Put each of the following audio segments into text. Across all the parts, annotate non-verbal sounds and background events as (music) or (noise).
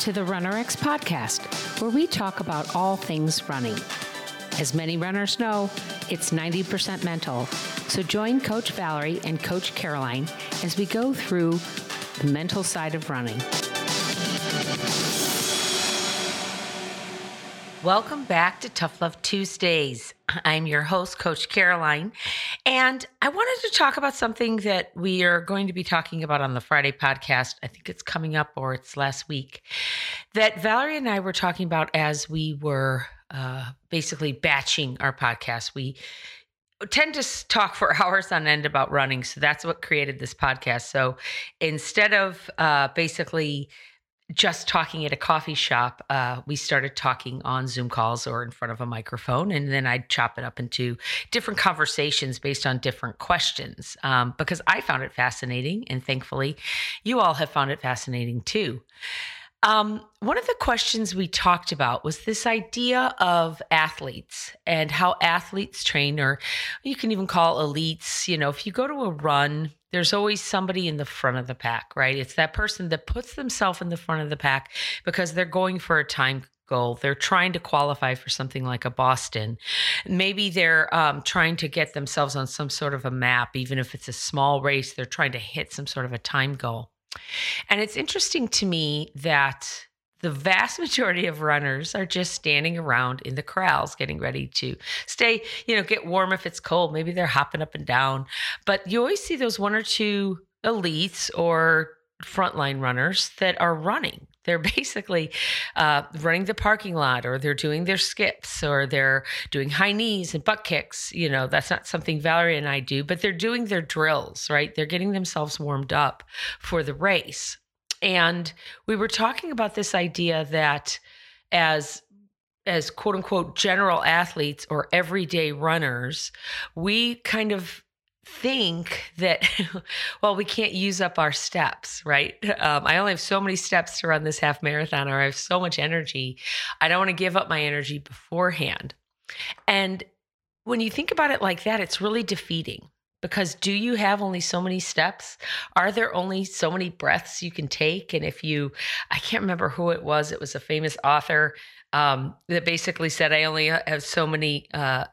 to the RunRx podcast, where we talk about all things running. As many runners know, it's 90% mental. So join Coach Valerie and Coach Caroline as we go through the mental side of running. Welcome back to Tough Love Tuesdays. I'm your host, Coach Caroline, and I wanted to talk about something that we are going to be talking about on the Friday podcast. I think it's coming up or it's last week that Valerie and I were talking about as we were uh, basically batching our podcast. We tend to talk for (laughs) hours on end about running, so that's what created this podcast. So instead of uh, basically just talking at a coffee shop, uh, we started talking on Zoom calls or in front of a microphone, and then I'd chop it up into different conversations based on different questions um, because I found it fascinating, and thankfully, you all have found it fascinating too. Um, one of the questions we talked about was this idea of athletes and how athletes train, or you can even call elites. You know, if you go to a run, there's always somebody in the front of the pack, right? It's that person that puts themselves in the front of the pack because they're going for a time goal. They're trying to qualify for something like a Boston. Maybe they're um, trying to get themselves on some sort of a map, even if it's a small race, they're trying to hit some sort of a time goal. And it's interesting to me that the vast majority of runners are just standing around in the corrals getting ready to stay, you know, get warm if it's cold. Maybe they're hopping up and down. But you always see those one or two elites or frontline runners that are running. (laughs) They're basically uh, running the parking lot, or they're doing their skips, or they're doing high knees and butt kicks. You know, that's not something Valerie and I do, but they're doing their drills, right? They're getting themselves warmed up for the race. And we were talking about this idea that as as quote unquote general athletes or everyday runners, we kind of think that (laughs) well we can't use up our steps right? Um, i only have so many steps to run this half marathon or i have so much energy. I don't want to give up my energy beforehand. And when you think about it like that it's really defeating because do you have only so many steps are there only so many breaths you can take and if you i can't remember who it was it was a famous author um, that basically said i only have so many uh,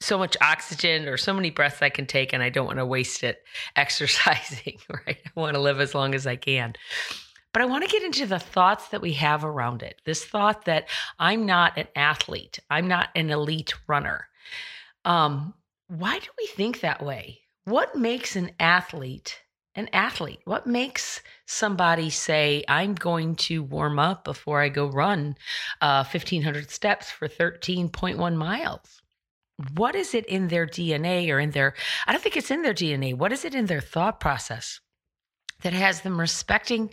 so much oxygen or so many breaths I can take, and I don't want to waste it (laughs) exercising, (laughs) right? I want to live as long as I can. But I want to get into the thoughts that we have around it. This thought that I'm not an athlete, I'm not an elite runner. Um, why do we think that way? What makes an athlete an athlete? What makes somebody say, I'm going to warm up before I go run uh, 1,500 steps for 13.1 miles? what is it in their DNA or in their, I don't think it's in their DNA. What is it in their thought process that has them respecting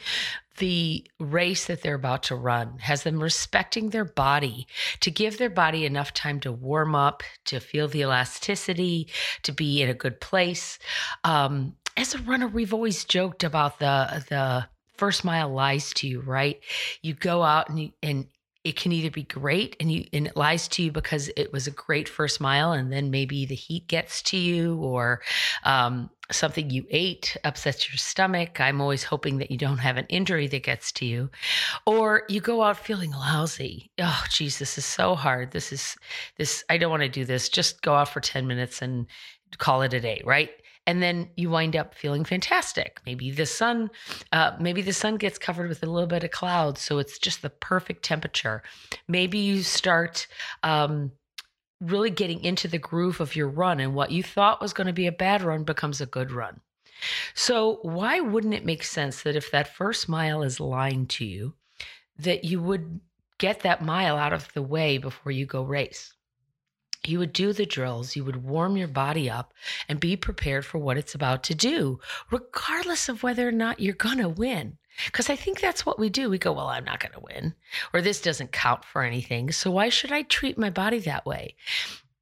the race that they're about to run, has them respecting their body, to give their body enough time to warm up, to feel the elasticity, to be in a good place. Um, as a runner, we've always joked about the, the, first mile lies to you, right? You go out and you, and it can either be great and you and it lies to you because it was a great first mile and then maybe the heat gets to you or um, something you ate upsets your stomach i'm always hoping that you don't have an injury that gets to you or you go out feeling lousy oh geez this is so hard this is this i don't want to do this just go out for 10 minutes and call it a day right and then you wind up feeling fantastic. Maybe the sun, uh, maybe the sun gets covered with a little bit of clouds, so it's just the perfect temperature. Maybe you start. Um, really getting into the groove of your run and what you thought was going to be a bad run becomes a good run. So, why wouldn't it make sense that if that first mile is lying to you, that you would get that mile out of the way before you go race? You would do the drills, you would warm your body up and be prepared for what it's about to do, regardless of whether or not you're going to win. Because I think that's what we do. We go, well, I'm not going to win, or this doesn't count for anything. So why should I treat my body that way?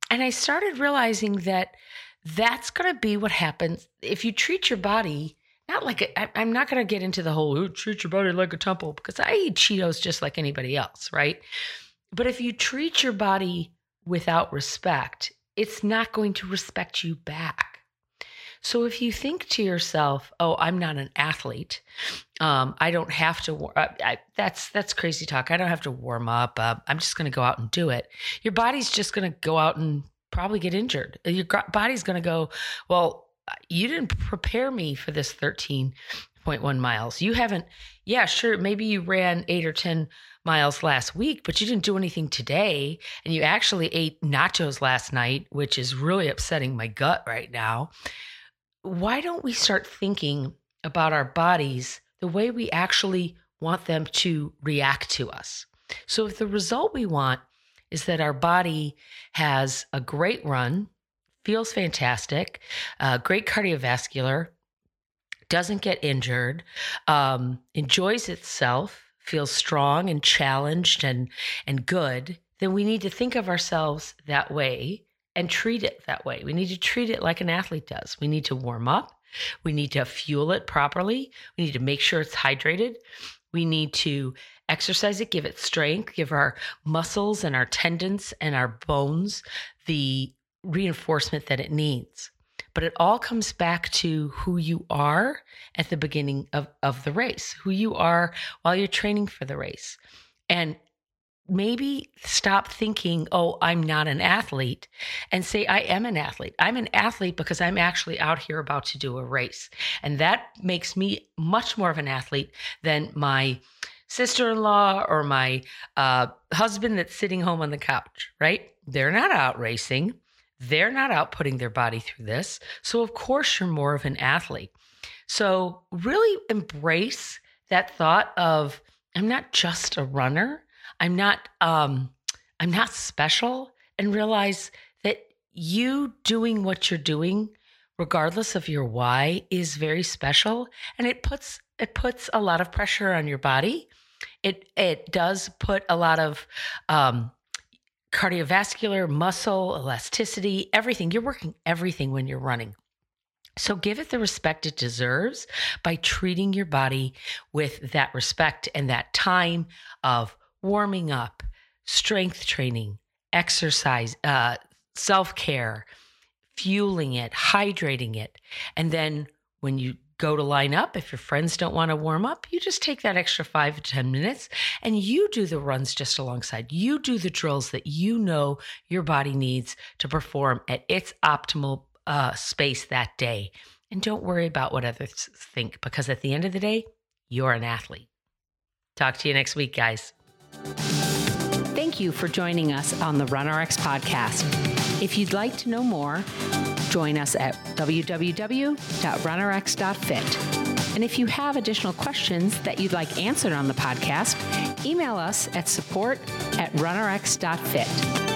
And I started realizing that that's going to be what happens if you treat your body not like a, I'm not going to get into the whole oh, treat your body like a temple because I eat Cheetos just like anybody else, right? But if you treat your body without respect, it's not going to respect you back. So if you think to yourself, "Oh, I'm not an athlete. Um, I don't have to." War- I, I, that's that's crazy talk. I don't have to warm up. Uh, I'm just going to go out and do it. Your body's just going to go out and probably get injured. Your body's going to go, "Well, you didn't prepare me for this 13.1 miles. You haven't. Yeah, sure. Maybe you ran eight or 10 miles last week, but you didn't do anything today. And you actually ate nachos last night, which is really upsetting my gut right now. Why don't we start thinking about our bodies the way we actually want them to react to us? So, if the result we want is that our body has a great run, feels fantastic, uh, great cardiovascular, doesn't get injured, um, enjoys itself, feels strong and challenged and and good, then we need to think of ourselves that way and treat it that way. We need to treat it like an athlete does. We need to warm up. We need to fuel it properly. We need to make sure it's hydrated. We need to exercise it, give it strength, give our muscles and our tendons and our bones the reinforcement that it needs. But it all comes back to who you are at the beginning of, of the race, who you are while you're training for the race. And maybe stop thinking, oh, I'm not an athlete, and say, I am an athlete. I'm an athlete because I'm actually out here about to do a race. And that makes me much more of an athlete than my sister in law or my uh, husband that's sitting home on the couch, right? They're not out racing. They're not out putting their body through this. So, of course, you're more of an athlete. So, really embrace that thought of I'm not just a runner. I'm not um I'm not special and realize that you doing what you're doing regardless of your why is very special and it puts it puts a lot of pressure on your body. It it does put a lot of um cardiovascular, muscle, elasticity, everything. You're working everything when you're running. So give it the respect it deserves by treating your body with that respect and that time of warming up, strength training, exercise, uh, self care, fueling it, hydrating it. And then when you go to line up. If your friends don't want to warm up, you just take that extra five to 10 minutes and you do the runs just alongside. You do the drills that you know your body needs to perform at its optimal uh, space that day. And don't worry about what others think because at the end of the day, you're an athlete. Talk to you next week, guys. Thank you for joining us on the RunRx podcast. If you'd like to know more, join us at www.runrx.fit. And if you have additional questions that you'd like answered on the podcast, email us at support at runrx.fit.